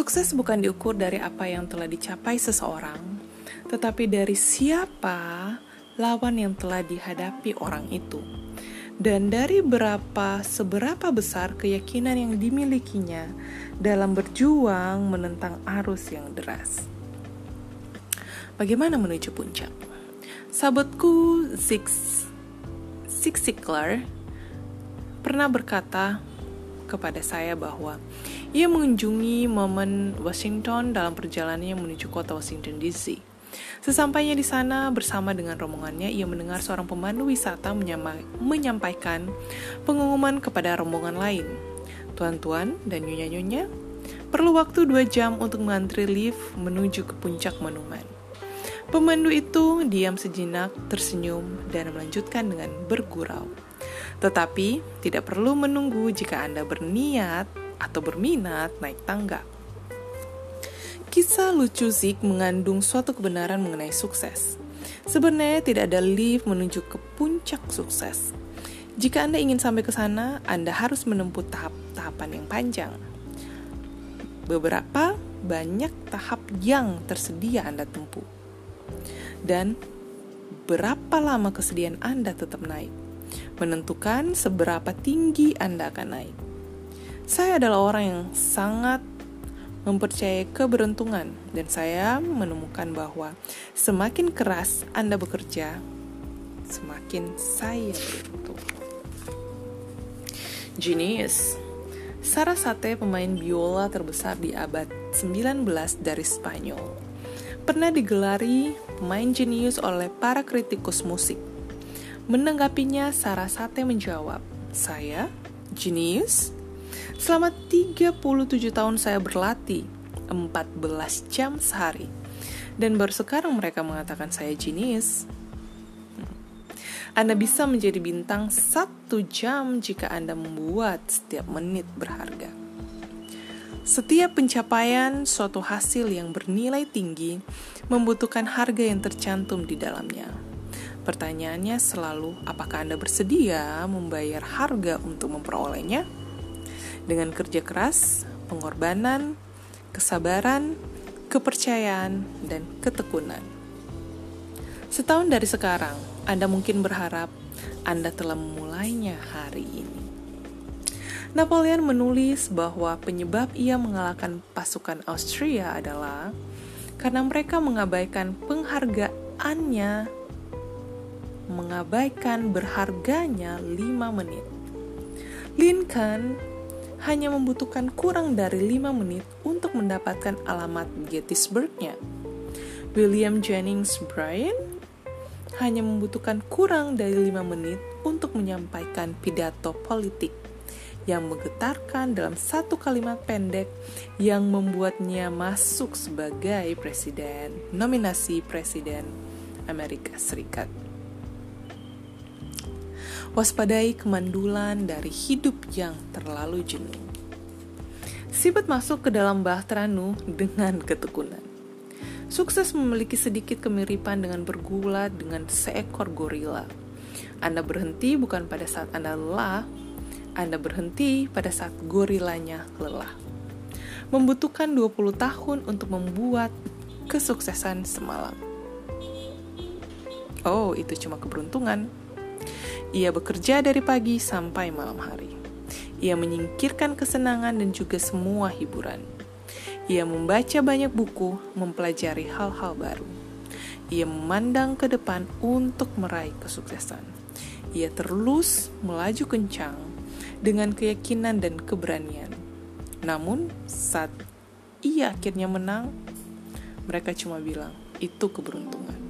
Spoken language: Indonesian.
Sukses bukan diukur dari apa yang telah dicapai seseorang, tetapi dari siapa lawan yang telah dihadapi orang itu. Dan dari berapa seberapa besar keyakinan yang dimilikinya dalam berjuang menentang arus yang deras. Bagaimana menuju puncak? Sahabatku Zig Ziglar pernah berkata kepada saya bahwa ia mengunjungi momen Washington dalam perjalanannya menuju kota Washington DC. Sesampainya di sana bersama dengan rombongannya, ia mendengar seorang pemandu wisata menyampaikan pengumuman kepada rombongan lain. Tuan-tuan dan nyonya-nyonya, perlu waktu dua jam untuk mengantri lift menuju ke puncak monumen. Pemandu itu diam sejenak, tersenyum, dan melanjutkan dengan bergurau. Tetapi tidak perlu menunggu jika Anda berniat atau berminat naik tangga. Kisah lucu Zik mengandung suatu kebenaran mengenai sukses. Sebenarnya tidak ada lift menuju ke puncak sukses. Jika Anda ingin sampai ke sana, Anda harus menempuh tahap-tahapan yang panjang. Beberapa banyak tahap yang tersedia Anda tempuh. Dan berapa lama kesediaan Anda tetap naik menentukan seberapa tinggi Anda akan naik. Saya adalah orang yang sangat mempercayai keberuntungan dan saya menemukan bahwa semakin keras Anda bekerja, semakin saya beruntung. Genius Sarah Sate pemain biola terbesar di abad 19 dari Spanyol. Pernah digelari pemain jenius oleh para kritikus musik. Menanggapinya, Sarah Sate menjawab, "Saya jenius Selama 37 tahun saya berlatih 14 jam sehari. Dan baru sekarang mereka mengatakan saya jenius. Anda bisa menjadi bintang satu jam jika Anda membuat setiap menit berharga. Setiap pencapaian suatu hasil yang bernilai tinggi membutuhkan harga yang tercantum di dalamnya. Pertanyaannya selalu, apakah Anda bersedia membayar harga untuk memperolehnya? Dengan kerja keras, pengorbanan, kesabaran, kepercayaan, dan ketekunan. Setahun dari sekarang, Anda mungkin berharap Anda telah memulainya hari ini. Napoleon menulis bahwa penyebab ia mengalahkan pasukan Austria adalah karena mereka mengabaikan penghargaannya, mengabaikan berharganya lima menit. Lincoln hanya membutuhkan kurang dari 5 menit untuk mendapatkan alamat Gettysburg-nya. William Jennings Bryan hanya membutuhkan kurang dari 5 menit untuk menyampaikan pidato politik yang menggetarkan dalam satu kalimat pendek yang membuatnya masuk sebagai presiden, nominasi presiden Amerika Serikat. Waspadai kemandulan dari hidup yang terlalu jenuh. Sibet masuk ke dalam bahtera Nuh dengan ketekunan. Sukses memiliki sedikit kemiripan dengan bergulat dengan seekor gorila. Anda berhenti bukan pada saat Anda lelah, Anda berhenti pada saat gorilanya lelah. Membutuhkan 20 tahun untuk membuat kesuksesan semalam. Oh, itu cuma keberuntungan. Ia bekerja dari pagi sampai malam hari. Ia menyingkirkan kesenangan dan juga semua hiburan. Ia membaca banyak buku, mempelajari hal-hal baru. Ia memandang ke depan untuk meraih kesuksesan. Ia terus melaju kencang dengan keyakinan dan keberanian. Namun, saat ia akhirnya menang, mereka cuma bilang, "Itu keberuntungan."